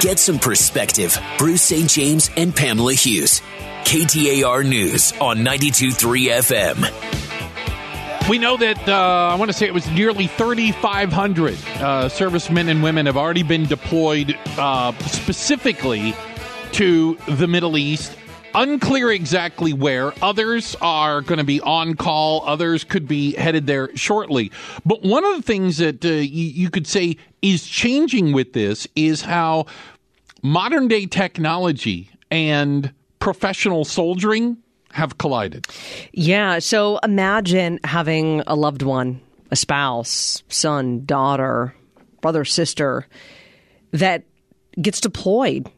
Get some perspective. Bruce St. James and Pamela Hughes. KTAR News on 92.3 FM. We know that, uh, I want to say it was nearly 3,500 uh, servicemen and women have already been deployed uh, specifically to the Middle East. Unclear exactly where. Others are going to be on call. Others could be headed there shortly. But one of the things that uh, you, you could say is changing with this is how modern day technology and professional soldiering have collided. Yeah. So imagine having a loved one, a spouse, son, daughter, brother, sister that gets deployed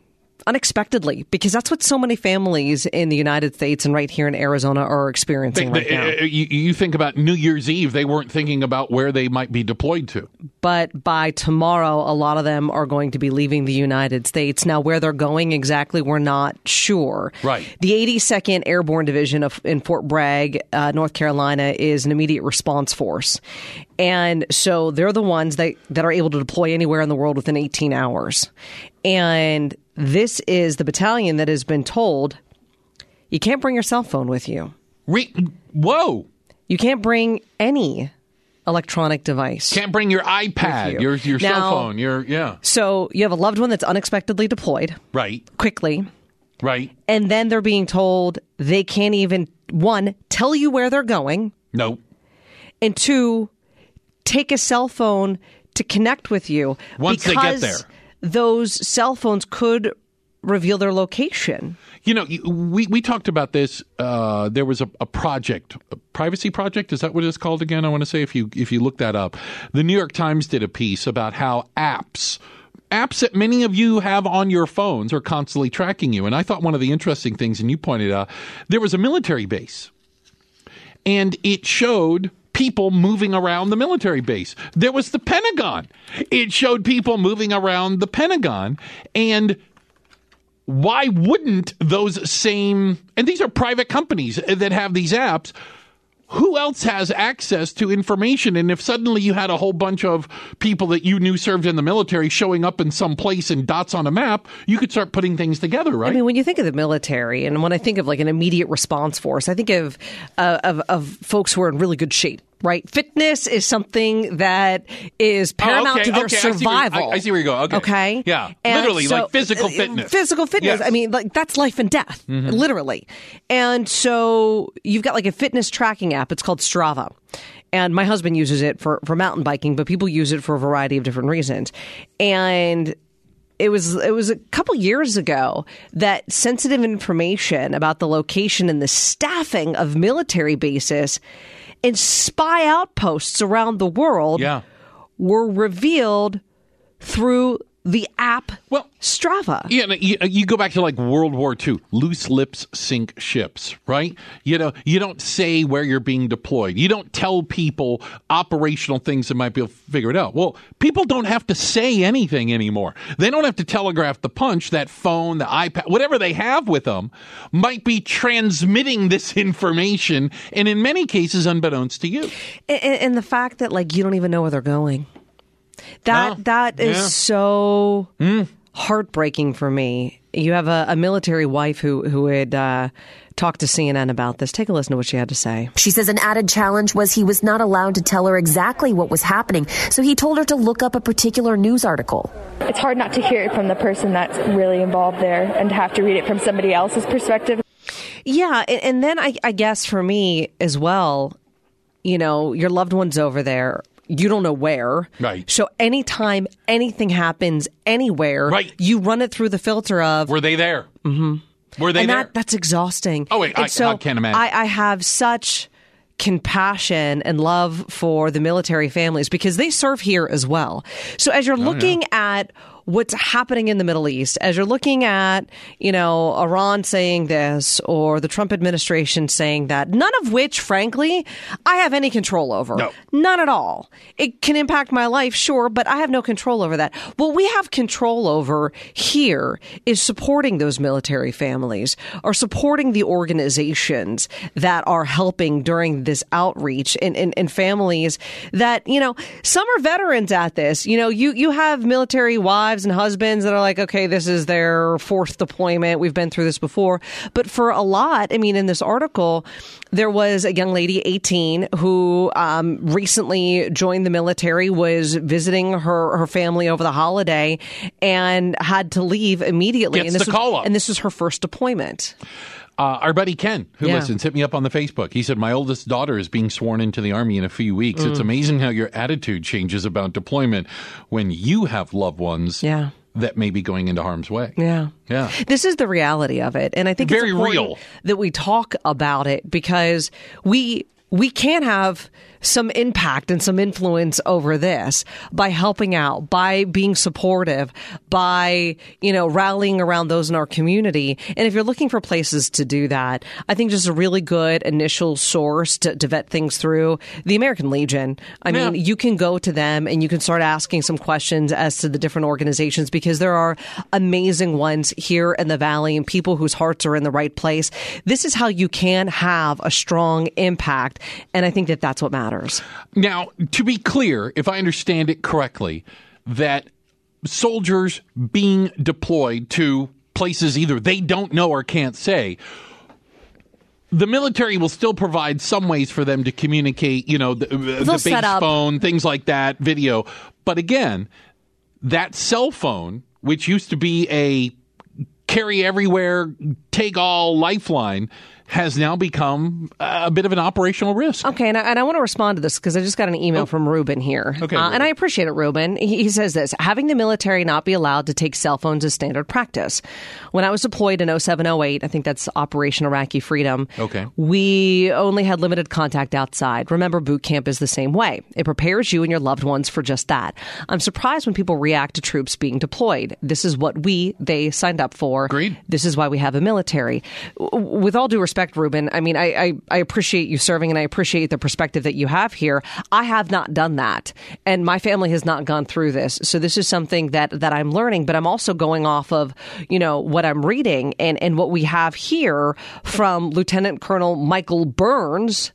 unexpectedly because that's what so many families in the United States and right here in Arizona are experiencing They- right they- now. uh, you, you think about New Year's Eve, they weren't thinking about where they might be deployed to. but by tomorrow, a lot of them are going to be leaving the United States. Now, where they're going exactly, we're not sure. Right. The 82nd Airborne Division of, in Fort Bragg, uh, North Carolina, is an immediate response force. And so they're the ones that, that are able to deploy anywhere in the world within 18 hours. And this is the battalion that has been told you can't bring your cell phone with you. Re- Whoa! You can't bring any electronic device. Can't bring your iPad, you. your your cell phone, your yeah. So you have a loved one that's unexpectedly deployed Right, quickly, right. and then they're being told they can't even, one, tell you where they're going, No, and two, take a cell phone to connect with you. Once they get there. Those cell phones could reveal their location. you know we we talked about this. Uh, there was a, a project, a privacy project. Is that what it's called again? I want to say if you if you look that up, the New York Times did a piece about how apps. Apps that many of you have on your phones are constantly tracking you. And I thought one of the interesting things, and you pointed out, there was a military base and it showed people moving around the military base. There was the Pentagon. It showed people moving around the Pentagon. And why wouldn't those same, and these are private companies that have these apps. Who else has access to information? And if suddenly you had a whole bunch of people that you knew served in the military showing up in some place and dots on a map, you could start putting things together, right? I mean, when you think of the military, and when I think of like an immediate response force, I think of uh, of, of folks who are in really good shape. Right, fitness is something that is paramount Oh, okay, to their okay, I see where- survival. I- I see where you go. Okay. Okay. Yeah. And Literally, so- like physical uh, fitness. Physical fitness. Yes. Mm-hmm. I mean, like that's life and death, literally. And so you've got like a fitness tracking app. It's called Strava. And my husband uses it for, for mountain biking, but people use it for a variety of different reasons. And it was it was a couple years ago that sensitive information about the location and the staffing of military bases and spy outposts around the world yeah. were revealed through the app Well, Strava. Yeah, no, you, you go back to like World War II. Loose lips sink ships, right? You know, you don't say where you're being deployed. You don't tell people operational things that might be able to figure it out. Well, people don't have to say anything anymore. They don't have to telegraph the punch. That phone, the iPad, whatever they have with them, might be transmitting this information, and in many cases, unbeknownst to you. and, and the fact that like you don't even know where they're going. That Oh, that is yeah. so heartbreaking for me. You have a, a military wife who who had uh, talked to CNN about this. Take a listen to what she had to say. She says an added challenge was he was not allowed to tell her exactly what was happening, so he told her to look up a particular news article. It's hard not to hear it from the person that's really involved there and to have to read it from somebody else's perspective. Yeah, and, and then I, I guess for me as well, you know, your loved one's over there. You don't know where. Right. So anytime anything happens anywhere, Right. you run it through the filter of Were they there? Mm-hmm. Were they and there? that that's exhausting. Oh, wait, And I- so I can't imagine. I, I have such compassion and love for the military families because they serve here as well. So as you're Oh, looking at what's happening in the Middle East, as you're looking at, you know, Iran saying this or the Trump administration saying that, none of which, frankly, I have any control over. No. None at all. It can impact my life, sure, but I have no control over that. What we have control over here is supporting those military families or supporting the organizations that are helping during this outreach and, and, and families that, you know, some are veterans at this. You know, you, you have military wives wives and husbands that are like, okay, this is their fourth deployment. We've been through this before. But for a lot, I mean, in this article, there was a young lady, 18, who um, recently joined the military, was visiting her, her family over the holiday, and had to leave immediately. Gets and this the was, call up. And this was her first deployment. Uh, our buddy Ken, who Yeah. listens, hit me up on the Facebook. He said, My oldest daughter is being sworn into the Army in a few weeks. Mm. It's amazing how your attitude changes about deployment when you have loved ones Yeah. that may be going into harm's way. Yeah. Yeah. This is the reality of it. And I think Very it's important real. that we talk about it because we we can't have some impact and some influence over this by helping out, by being supportive, by, you know, rallying around those in our community. And if you're looking for places to do that, I think just a really good initial source to, to vet things through, the American Legion. I mean, you can go to them and you can start asking some questions as to the different organizations because there are amazing ones here in the valley and people whose hearts are in the right place. This is how you can have a strong impact, and I think that that's what matters. Now, to be clear, if I understand it correctly, that soldiers being deployed to places either they don't know or can't say, the military will still provide some ways for them to communicate, you know, the, the base phone, things like that, video. But again, that cell phone, which used to be a carry everywhere, take all lifeline, has now become a bit of an operational risk. Okay, and I, and I want to respond to this because I just got an email from Ruben here. Okay, Uh, and I appreciate it, Ruben. He, he says this having the military not be allowed to take cell phones is standard practice. When I was deployed in 0708, I think that's Operation Iraqi Freedom. Okay. We only had limited contact outside. Remember, boot camp is the same way. It prepares you and your loved ones for just that. I'm surprised when people react to troops being deployed. This is what we, they signed up for. Agreed. This is why we have a military. With all due respect, Ruben, I mean, I, I, I appreciate you serving and I appreciate the perspective that you have here. I have not done that, and my family has not gone through this. So this is something that, that I'm learning, but I'm also going off of, you know, what I'm reading and, and what we have here from Lieutenant Colonel Michael Burns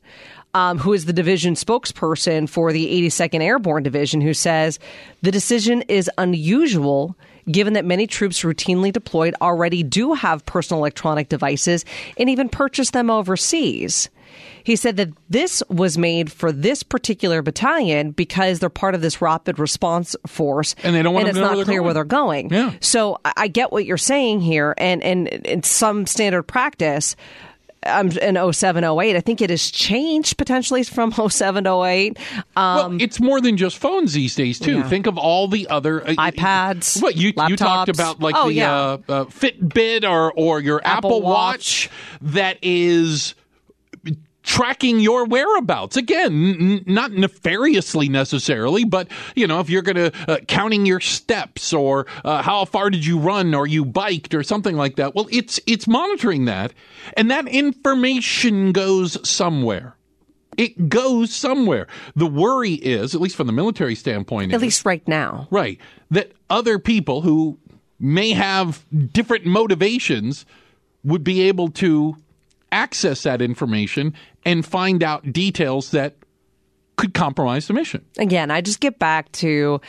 um, who is the division spokesperson for the 82nd Airborne Division, who says the decision is unusual given that many troops routinely deployed already do have personal electronic devices and even purchase them overseas. He said that this was made for this particular battalion because they're part of this rapid response force, And they don't want and it's to know not where they're clear where going. they're going. Yeah. So I get what you're saying here, and and in some standard practice, um, in 07, 08. I think it has changed potentially from 07, 08. Um, well, it's more than just phones these days, too. Yeah. Think of all the other uh, iPads, What you you talked about, like Oh, the yeah. uh, uh, Fitbit or or your Apple, Apple Watch. that is tracking your whereabouts again n- not nefariously necessarily but you know if you're going to uh, counting your steps or uh, how far did you run or you biked or something like that well it's it's monitoring that and that information goes somewhere it goes somewhere the worry is at least from the military standpoint at is- least right now. Right. That other people who may have different motivations would be able to access that information and find out details that could compromise the mission. Again, I just get back to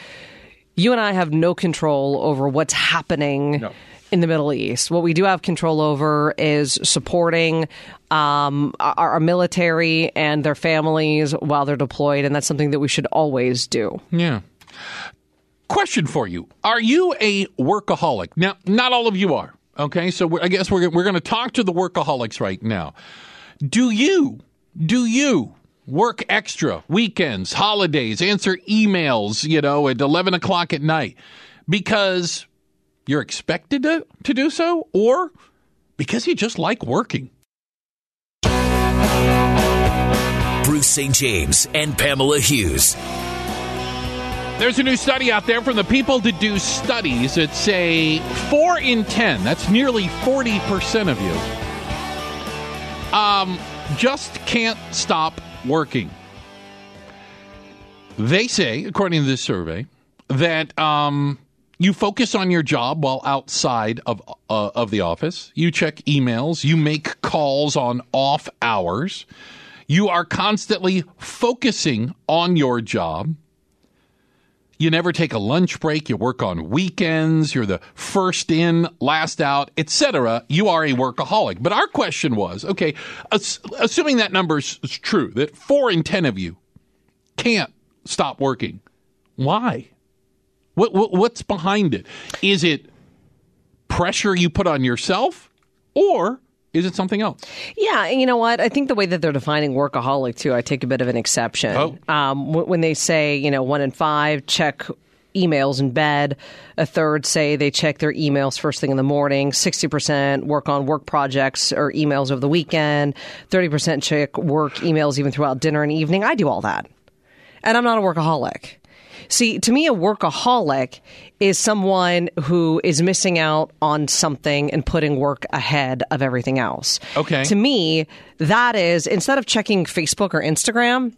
you and I have no control over what's happening. No. In the Middle East, what we do have control over is supporting um, our, our military and their families while they're deployed, and that's something that we should always do. Yeah. Question for you: Are you a workaholic? Now, not all of you are. Okay, so I guess we're we're going to talk to the workaholics right now. Do you? Do you? Work extra weekends, holidays, answer emails, you know, at 11 o'clock at night because you're expected to, to do so or because you just like working? Bruce St. James and Pamela Hughes. There's a new study out there from the people that do studies that say four in 10, that's nearly 40% of you, um, just can't stop working. They say, according to this survey, that um, you focus on your job while outside of uh, of the office. You check emails. You make calls on off hours. You are constantly focusing on your job. You never take a lunch break. You work on weekends. You're the first in, last out, etc. You are a workaholic. But our question was, okay, ass- assuming that number is true, that four in ten of you can't stop working. Why? What, what what's behind it? Is it pressure you put on yourself, or is it something else? Yeah, and you know what? I think the way that they're defining workaholic too, I take a bit of an exception. Oh. Um, when they say, you know, one in five check emails in bed, a third say they check their emails first thing in the morning, 60% work on work projects or emails over the weekend, 30% check work emails even throughout dinner and evening. I do all that. And I'm not a workaholic. See, to me, a workaholic is someone who is missing out on something and putting work ahead of everything else. Okay. To me, that is instead of checking Facebook or Instagram,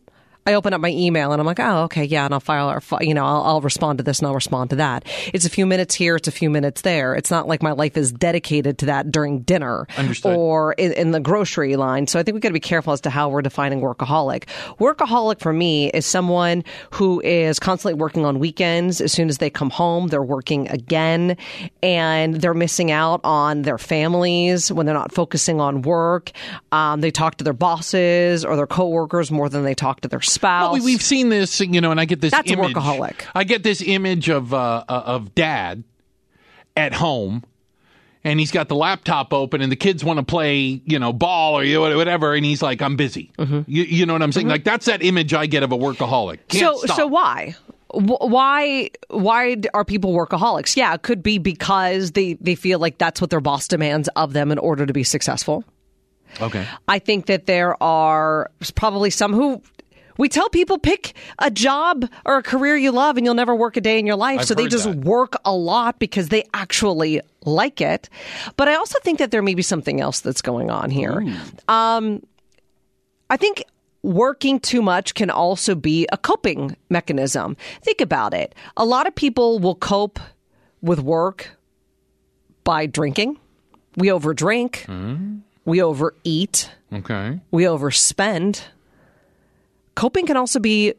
I open up my email and I'm like, oh, okay, yeah, and I'll file, or, you know, I'll, I'll respond to this and I'll respond to that. It's a few minutes here, it's a few minutes there. It's not like my life is dedicated to that during dinner Understood. or in, in the grocery line. So I think we got to be careful as to how we're defining workaholic. Workaholic for me is someone who is constantly working on weekends. As soon as they come home, they're working again and they're missing out on their families when they're not focusing on work. Um, they talk to their bosses or their coworkers more than they talk to their spouse. Well, we, we've seen this, you know, and I get this That's a image. workaholic. I get this image of uh, uh, of dad at home, and he's got the laptop open, and the kids want to play, you know, ball or you whatever, and he's like, "I'm busy." Mm-hmm. You, you know what I'm saying? Like that's that image I get of a workaholic. Can't so stop. so why why why are people workaholics yeah it could be because they they feel like that's what their boss demands of them in order to be successful Okay. i think that there are probably some who we tell people pick a job or a career you love and you'll never work a day in your life I've so they just that. work a lot because they actually like it but i also think that there may be something else that's going on here Um, I think working too much can also be a coping mechanism. Think about it. A lot of people will cope with work by drinking. We overdrink. We overeat. Okay. We overspend. Coping can also be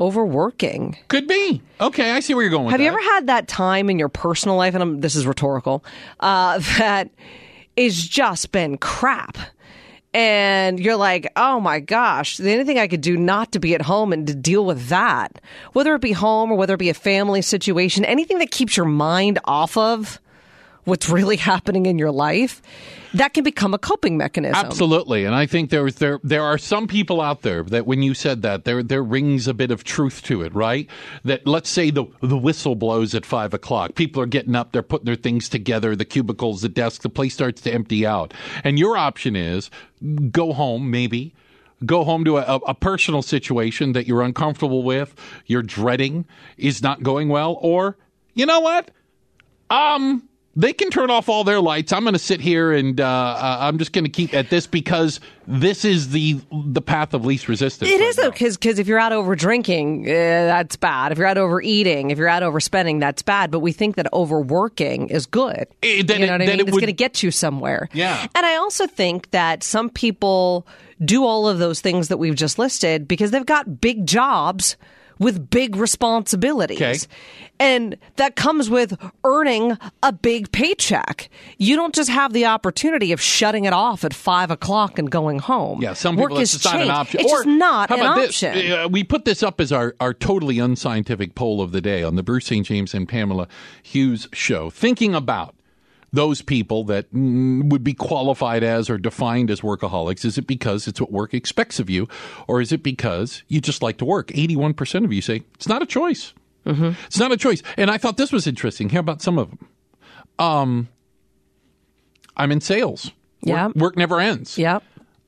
overworking. Could be. Okay, I see where you're going with Have you ever had that time in your personal life, and I'm, this is rhetorical, uh, that is just been crap? And you're like, oh my gosh, the only thing I could do not to be at home and to deal with that, whether it be home or whether it be a family situation, anything that keeps your mind off of what's really happening in your life, that can become a coping mechanism. Absolutely, and I think there there there are some people out there that when you said that there there rings a bit of truth to it, right? That let's say the the whistle blows at five o'clock, people are getting up, they're putting their things together, the cubicles, the desk, the place starts to empty out, and your option is go home, maybe. Go home to a, a personal situation that you're uncomfortable with, you're dreading, is not going well, or you know what? Um, they can turn off all their lights. I'm going to sit here and uh, uh, I'm just going to keep at this because this is the the path of least resistance. It right is now. because because if you're out over drinking, uh, that's bad. If you're out overeating, if you're out overspending, that's bad. But we think that overworking is good. Eh, then you it- know what I mean? it It's going to get you somewhere. Yeah. And I also think that some people do all of those things that we've just listed because they've got big jobs with big responsibilities. Okay. And that comes with earning a big paycheck. You don't just have the opportunity of shutting it off at five o'clock and going home. Yeah, some people Work is just not an option. It's or just not an option. Uh, we put this up as our, our totally unscientific poll of the day on the Bruce St. James and Pamela Hughes show, thinking about those people that mm, would be qualified as or defined as workaholics. Is it because it's what work expects of you, or is it because you just like to work? 81% of you say it's not a choice. Mm-hmm. It's not a choice. And I thought this was interesting. How about some of them? Um, I'm in sales. Yeah. Work, work never ends. Yep.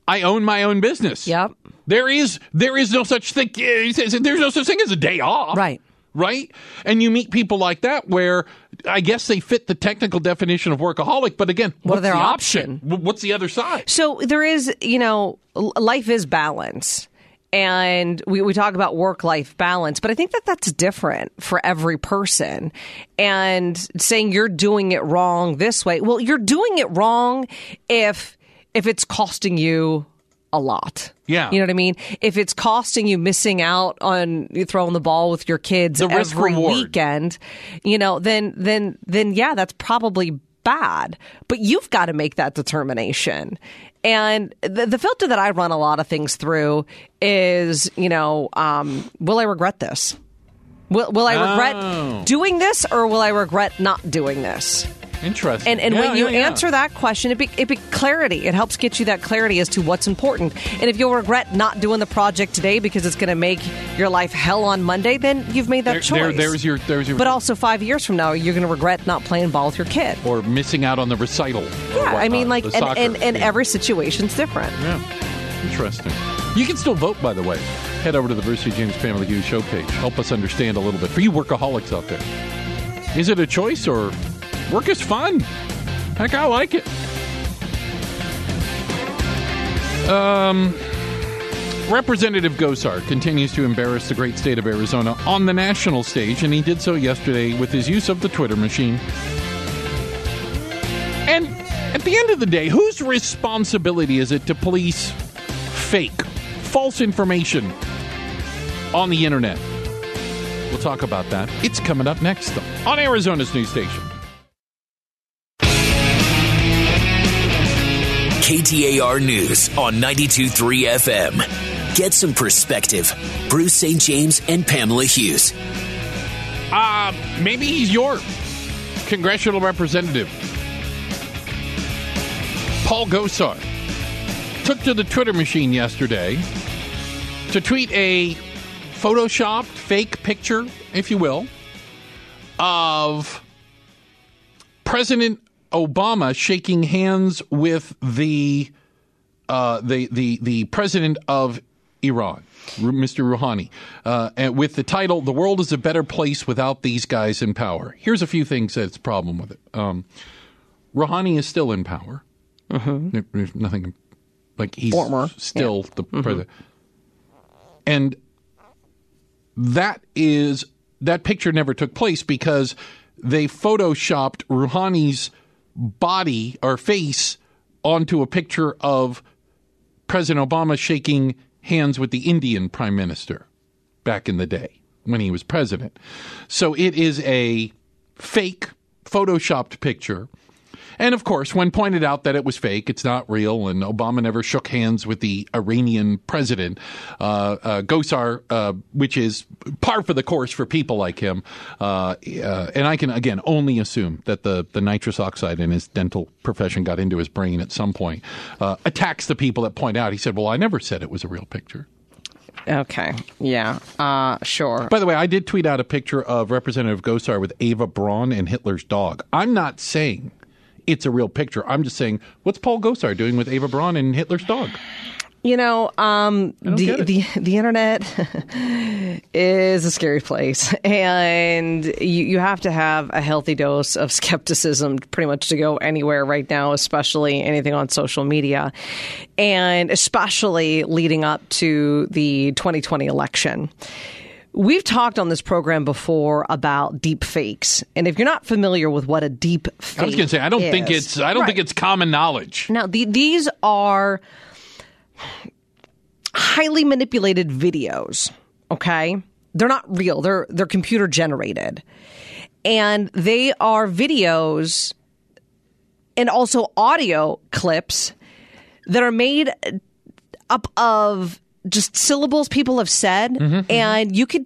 I own my own business. Yep. There is there is no such thing. There's no such thing as a day off. Right. Right. And you meet people like that where I guess they fit the technical definition of workaholic, but again, What are what's their the option? W- What's the other side? So there is, you know, life is balance. And we, we talk about work life balance, but I think that that's different for every person. And saying you're doing it wrong this way, well, you're doing it wrong if if it's costing you a lot. Yeah. You know what I mean? If it's costing you missing out on you throwing the ball with your kids The every reward. weekend, you know, then then then yeah, that's probably bad. But you've got to make that determination. And the, the filter that I run a lot of things through is, you know, um, will I regret this? Will, will I Oh. regret doing this or will I regret not doing this? Interesting. And, and Yeah, when you yeah, yeah. answer that question, it be, it be clarity. It helps get you that clarity as to what's important. And if you'll regret not doing the project today because it's going to make your life hell on Monday, then you've made that There- choice. there- there's your there's your but also five years from now, you're going to regret not playing ball with your kid. or missing out on the recital. Yeah, I mean, like, and, and, and Yeah. every situation's different. Yeah. Interesting. You can still vote, by the way. Head over to the Bruce St. James Pamela Hughes show page. Help us understand a little bit. For you workaholics out there, is it a choice or work is fun? Heck, I like it. Um, Representative Gosar continues to embarrass the great state of Arizona on the national stage, and he did so yesterday with his use of the Twitter machine. And at the end of the day, whose responsibility is it to police fake, false information on the internet? We'll talk about that. It's coming up next on Arizona's news station. KTAR News on 92.3 FM. Get some perspective. Bruce St. James and Pamela Hughes. Uh, maybe he's your congressional representative. Paul Gosar took to the Twitter machine yesterday to tweet a photoshopped fake picture, if you will, of President Obama shaking hands with the uh, the the the president of Iran, Mr. Rouhani, uh, and with the title "The World Is a Better Place Without These Guys in Power." Here's a few things that's a problem with it. Um, Rouhani is still in power. There- There's nothing like he's Former, still the president, and that is that picture never took place because they photoshopped Rouhani's body or face onto a picture of President Obama shaking hands with the Indian prime minister back in the day when he was president. So it is a fake photoshopped picture. And of course, when pointed out that it was fake, it's not real, and Obama never shook hands with the Iranian president, uh, uh, Gosar, uh, which is par for the course for people like him. Uh, uh, and I can, again, only assume that the, the nitrous oxide in his dental profession got into his brain at some point, uh, attacks the people that point out. He said, Well, I never said it was a real picture. Okay. Yeah. Uh, sure. By the way, I did tweet out a picture of Representative Gosar with Ava Braun and Hitler's dog. I'm not saying it's a real picture. I'm just saying, what's Paul Gosar doing with Ava Braun and Hitler's dog? You know, um, the, the the internet is a scary place, and you you have to have a healthy dose of skepticism pretty much to go anywhere right now, especially anything on social media, and especially leading up to the 2020 election. We've talked on this program before about deep fakes, and if you're not familiar with what a deep fake, I was going to say, I don't think it's, I don't think it's common knowledge. Now, the, these are highly manipulated videos, okay? They're not real. They're they're computer generated. And they are videos and also audio clips that are made up of just syllables people have said Mm-hmm, and you could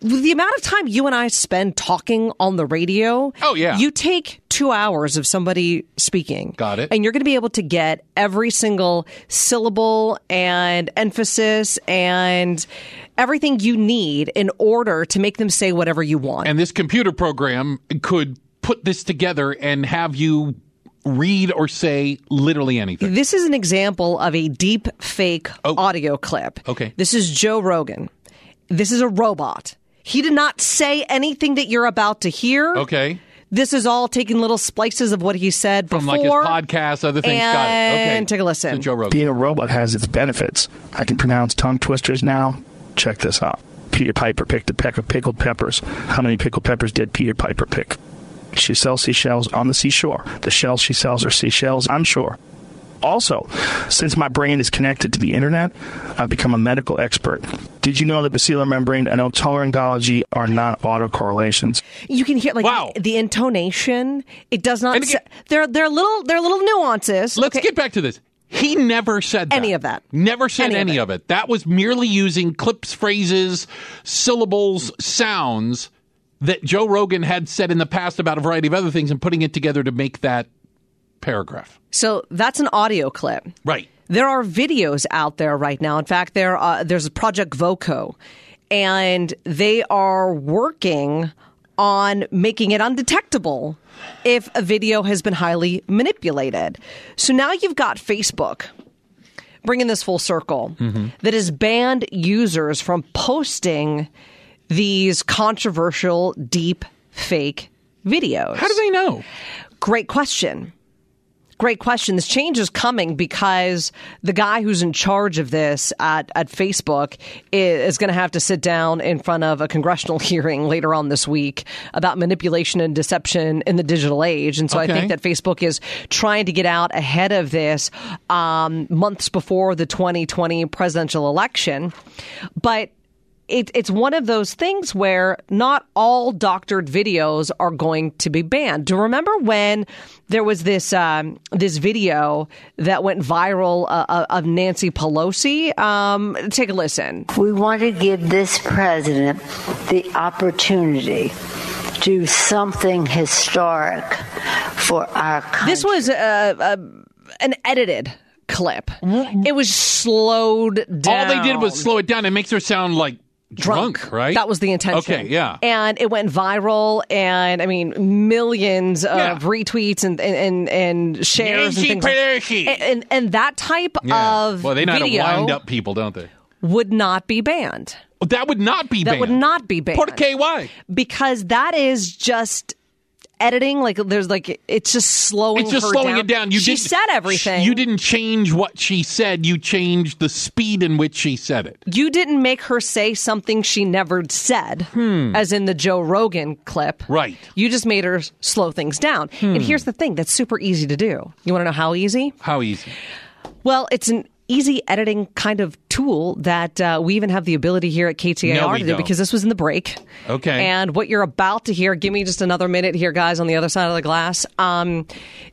the amount of time you and I spend talking on the radio, Oh, yeah. you take two hours of somebody speaking. Got it. And you're going to be able to get every single syllable and emphasis and everything you need in order to make them say whatever you want. And this computer program could put this together and have you read or say literally anything. This is an example of a deep fake oh. audio clip. Oh. Okay. This is Joe Rogan. This is a robot. He did not say anything that you're about to hear. Okay. This is all taking little splices of what he said From before. like his podcast, other things. Got it. Okay. And take a listen. So Joe Rogan. Being a robot has its benefits. I can pronounce tongue twisters now. Check this out. Peter Piper picked a peck of pickled peppers. How many pickled peppers did Peter Piper pick? She sells seashells on the seashore. The shells she sells are seashells, I'm sure. Also, since my brain is connected to the internet, I've become a medical expert. Did you know that basilar membrane and otolaryngology are not autocorrelations? You can hear like Wow. the intonation. It does not. And again- sa- there, there are little, they're little nuances. Let's Okay. get back to this. He never said that. Any of that. Never said Any any, of of, it. That was merely using clips, phrases, syllables, sounds that Joe Rogan had said in the past about a variety of other things and putting it together to make that paragraph. So that's an audio clip. Right. There are videos out there right now. In fact, there uh, there's a Project Voco, and they are working on making it undetectable if a video has been highly manipulated. So now you've got Facebook bringing this full circle that has banned users from posting these controversial deep fake videos. How do they know? Great question. Great question. This change is coming because the guy who's in charge of this at, at Facebook is going to have to sit down in front of a congressional hearing later on this week about manipulation and deception in the digital age. And so I think that Facebook is trying to get out ahead of this um, months before the 2020 presidential election. But it, it's one of those things where not all doctored videos are going to be banned. Do you remember when there was this um, this video that went viral uh, uh, of Nancy Pelosi? Um, take a listen. We want to give this president the opportunity to do something historic for our country. This was uh, uh, an edited clip. It was slowed down. All they did was slow it down. It makes her sound like drunk, right? That was the intention. Okay, yeah. And it went viral, and I mean, millions of Yeah. retweets and and, and, and shares Nancy and things. like- and, and that type Yeah. of well, they know how to video wind up people, don't they? would not be banned that would not be That banned. would not be banned. Por qué? Why? because that is just editing. Like there's like it's just slowing. It's just slowing down. it down. You she said everything. You didn't change what she said. You changed the speed in which she said it. You didn't make her say something she never said, as in the Joe Rogan clip. Hmm. Right. Hmm. You just made her slow things down. And here's the thing that's super easy to do. You want to know how easy? How easy? Well, it's an easy editing kind of tool that uh, we even have the ability here at KTAR No, to do don't. because this was in the break. Okay. And what you're about to hear, give me just another minute here, guys, on the other side of the glass, um,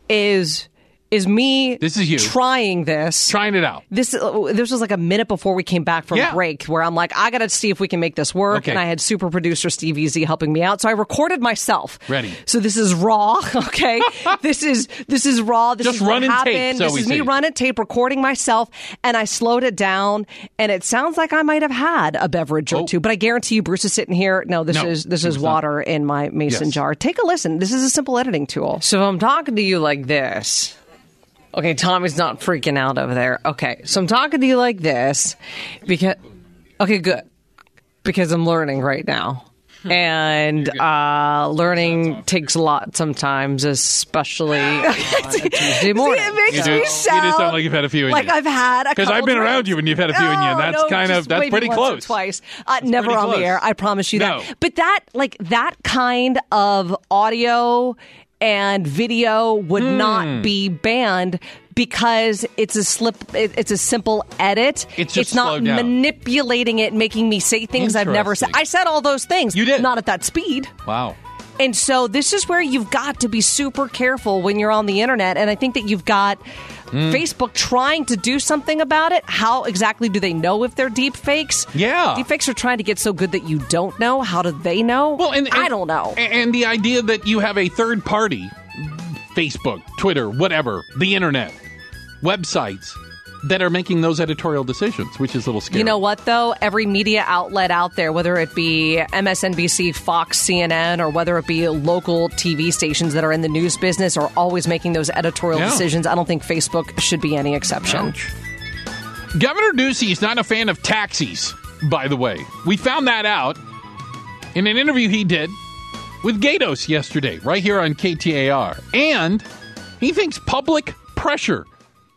is is me This is you. trying this. Trying it out. this uh, this was like a minute before we came back from Yeah. break where I'm like, I got to see if we can make this work. Okay. And I had super producer Steve Easy helping me out, so I recorded myself. Ready. So this is raw. Okay. this is this is raw. This Just is what running tape, happened. so this we is me running tape, recording myself, and I slowed it down. And it sounds like I might have had a beverage or Oh. two, but I guarantee you, Bruce is sitting here. No, this No, is this is was not. water in my mason Yes. jar. Take a listen. This is a simple editing tool. So if I'm talking to you like this. Okay, Tommy's not freaking out over there. Okay, so I'm talking to you like this because. Okay, good. Because I'm learning right now. And uh, learning takes a lot sometimes, especially on a Tuesday morning. See, it makes You do- me you just sound sound like you've had a few in like you. I've had a Because couple I've been around you and you've had a few in you, and No, that's no, kind of that's pretty close. twice, uh, never pretty on close. the air. I promise you No. that. But that, like that kind of audio and video would Hmm. not be banned because it's a slip. It's a simple edit. It's just not manipulating it, making me say things I've never said. I said all those things. You did. not at that speed. Wow. And so this is where you've got to be super careful when you're on the internet. And I think that you've got Hmm. Facebook trying to do something about it. How exactly do they know if they're deep fakes? Yeah. Deep fakes are trying to get so good that you don't know. How do they know? Well, and, I don't know. And, and the idea that you have a third party, Facebook, Twitter, whatever, the internet, websites that are making those editorial decisions, which is a little scary. You know what, though? Every media outlet out there, whether it be MSNBC, Fox, CNN, or whether it be local TV stations that are in the news business, are always making those editorial Yeah. decisions. I don't think Facebook should be any exception. Ouch. Governor Ducey is not a fan of taxis, by the way. We found that out in an interview he did with Gaydos yesterday, right here on KTAR. And he thinks public pressure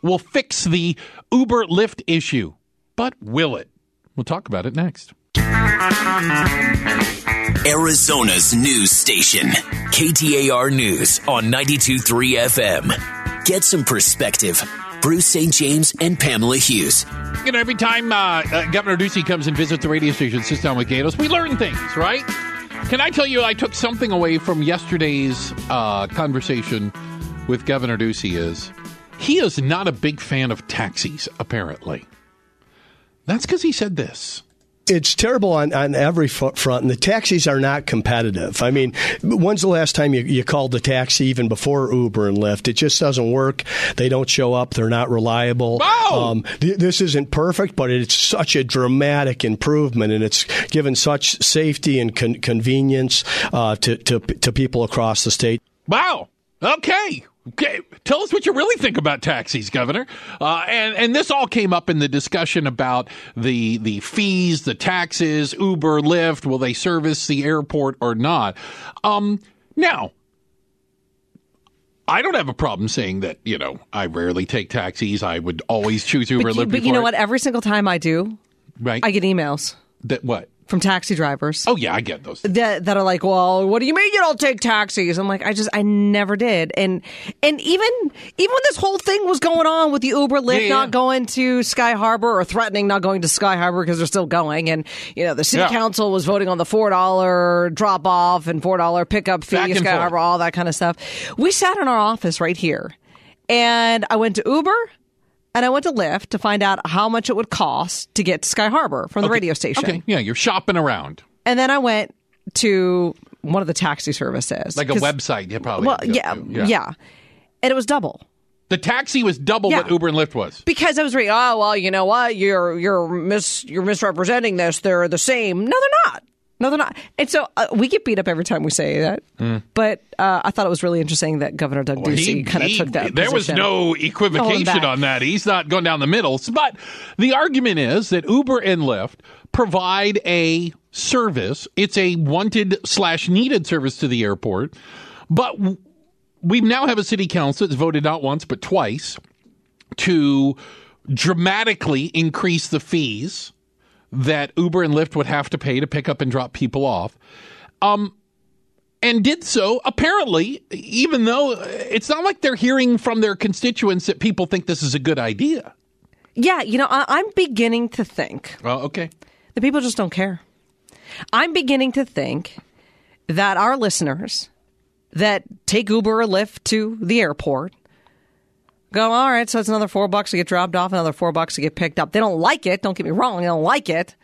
will fix the Uber Lyft issue. But will it? We'll talk about it next. Arizona's news station. KTAR News on 92.3 FM. Get some perspective. Bruce St. James and Pamela Hughes. You know, every time uh, uh, Governor Ducey comes and visits the radio station, sits down with Gaydos, we learn things, right? Can I tell you, I took something away from yesterday's uh, conversation with Governor Ducey is he is not a big fan of taxis, apparently. That's because he said this it's terrible on, on every front, and the taxis are not competitive. I mean, when's the last time you, you called a taxi, even before Uber and Lyft? It just doesn't work. They don't show up. They're not reliable. Oh! Um, th- this isn't perfect, but it's such a dramatic improvement, and it's given such safety and con- convenience uh, to, to, to people across the state. Wow. Okay. Okay, tell us what you really think about taxis, Governor. Uh, and and this all came up in the discussion about the the fees, the taxes, Uber, Lyft. Will they service the airport or not? Um, now, I don't have a problem saying that. You know, I rarely take taxis. I would always choose Uber, but you, Lyft. but you know what? Every single time I do, Right. I get emails that what? From taxi drivers. Oh yeah, I get those. that that are like, well, what do you mean you don't take taxis? I'm like, I just, I never did, and and even even when this whole thing was going on with the Uber Lyft Yeah, yeah. not going to Sky Harbor or threatening not going to Sky Harbor because they're still going, and you know the city Yeah. council was voting on the four dollar drop off and four dollar pickup fee, Sky forth. Harbor, all that kind of stuff. We sat in our office right here, and I went to Uber. And I went to Lyft to find out how much it would cost to get to Sky Harbor from the radio station. Okay, yeah, you're shopping around And then I went to one of the taxi services. like a website. You probably Well, go yeah, yeah, And it was double. The taxi was double Yeah. what Uber and Lyft was. Because I was reading, oh well, you know what? You're you're mis you're misrepresenting this. They're the same. No, they're not. No, they're not. And so uh, we get beat up every time we say that. But uh, I thought it was really interesting that Governor Doug Well, Ducey kind of took that. There was no equivocation on that. He's not going down the middle. But the argument is that Uber and Lyft provide a service. It's a wanted slash needed service to the airport. But we now have a city council that's voted not once but twice to dramatically increase the fees that Uber and Lyft would have to pay to pick up and drop people off. Um, and did so apparently, even though it's not like they're hearing from their constituents that people think this is a good idea. Yeah, you know, I, I'm beginning to think Well, okay. the people just don't care. I'm beginning to think that our listeners that take Uber or Lyft to the airport go, all right, so it's another four bucks to get dropped off, another four bucks to get picked up. They don't like it. Don't get me wrong. They don't like it.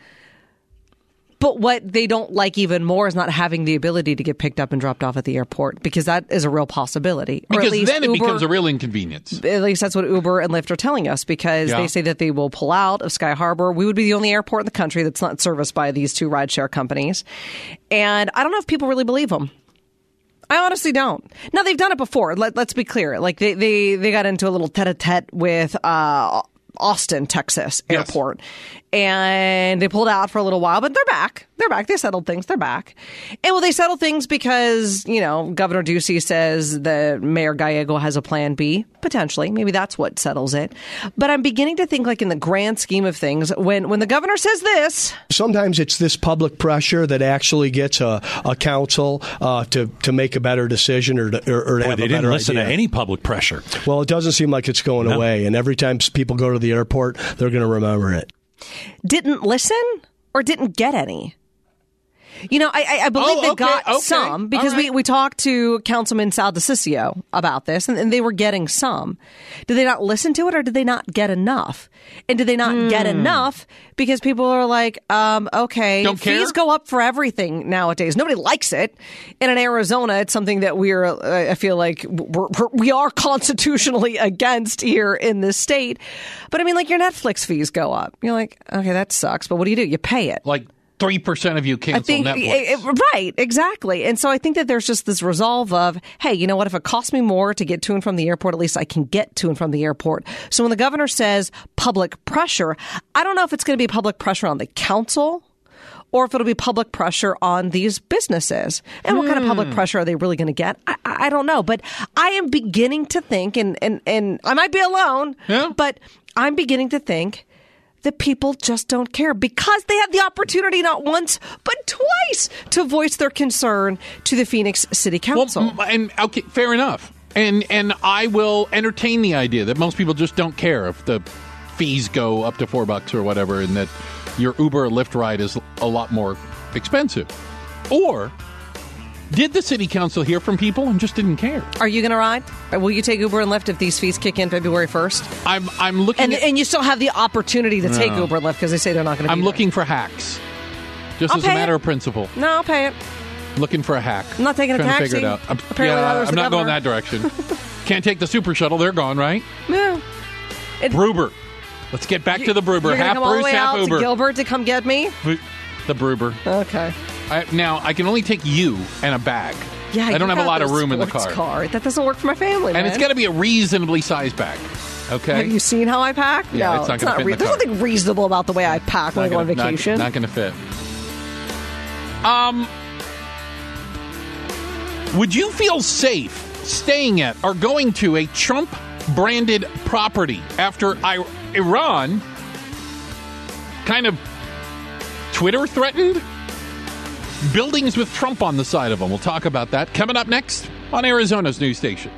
But what they don't like even more is not having the ability to get picked up and dropped off at the airport because that is a real possibility. Or at Because least then it Uber- becomes a real inconvenience. at least that's what Uber and Lyft are telling us because Yeah. they say that they will pull out of Sky Harbor. We would be the only airport in the country that's not serviced by these two rideshare companies. And I don't know if people really believe them. I honestly don't. Now they've done it before. Let, let's be clear. Like they, they, they got into a little tete-a-tete with uh, Austin, Texas Yes. Airport. And they pulled out for a little while, but they're back. They're back. They settled things. They're back. And well, they settled things because, you know, Governor Ducey says that Mayor Gallego has a plan B, potentially. Maybe that's what settles it. But I'm beginning to think, like, in the grand scheme of things, when, when the governor says this, Sometimes it's this public pressure that actually gets a, a council uh, to to make a better decision or to, or, or to Boy, have they a didn't better listen idea. to any public pressure. Well, it doesn't seem like it's going away, and every time people go to the airport, they're going to remember it. Didn't listen or didn't get any. You know, I, I, I believe Oh, they okay, got okay, some because all we, we talked to Councilman Sal DiCiccio about this and, and they were getting some. Did they not listen to it or did they not get enough? And did they not get Hmm. enough because people are like, um, okay, Don't care? fees go up for everything nowadays. Nobody likes it. And in Arizona, it's something that we're, I feel like we're, we are constitutionally against here in this state. But I mean, like your Netflix fees go up. You're like, okay, that sucks. But what do you do? You pay it. Like 3% of you I cancel think Netflix. it- it- right, exactly. And so I think that there's just this resolve of, hey, you know what? If it costs me more to get to and from the airport, at least I can get to and from the airport. So when the governor says public pressure, I don't know if it's going to be public pressure on the council or if it'll be public pressure on these businesses. And what kind of public hmm. pressure are they really going to get? I, I I don't know. But I am beginning to think, and, and, and I might be alone, Yeah. but I'm beginning to think that people just don't care because they had the opportunity not once but twice to voice their concern to the Phoenix City Council. m- and okay, fair enough. and and I will entertain the idea that most people just don't care if the fees go up to four bucks or whatever, and that your Uber or Lyft ride is a lot more expensive. Or did the city council hear from people and just didn't care? Are you going to ride? Or will you take Uber and Lyft if these fees kick in February 1st? I'm I'm looking And, at, and you still have the opportunity to take Uber and Lyft because they say they're not going to I'm looking for hacks. Just I'll as a pay matter it. of principle. No, I'll pay it. Looking for a hack. I'm not taking a Trying to taxi. figure it out. I'm, Apparently yeah, I'm the not going governor. that direction. Can't take the super shuttle. They're gone, right? Yeah. It- Bruber. Let's get back to the Bruber. You're gonna half come all the Bruce, way half out Uber. to Gilbert to come get me? The Bruber. Okay. I, now I can only take you and a bag. Yeah, I don't have a lot of room in the sports car, That doesn't work for my family, and man. it's got to be a reasonably sized bag. Okay. Have you seen how I pack? Yeah, no, it's not gonna fit in the There's car. nothing reasonable about the way I pack when I go on gonna- not- vacation. Not, going to fit. Um, would you feel safe staying at or going to a Trump branded property after I- Iran kind of Twitter threatened buildings with Trump on the side of them? We'll talk about that coming up next on Arizona's news station.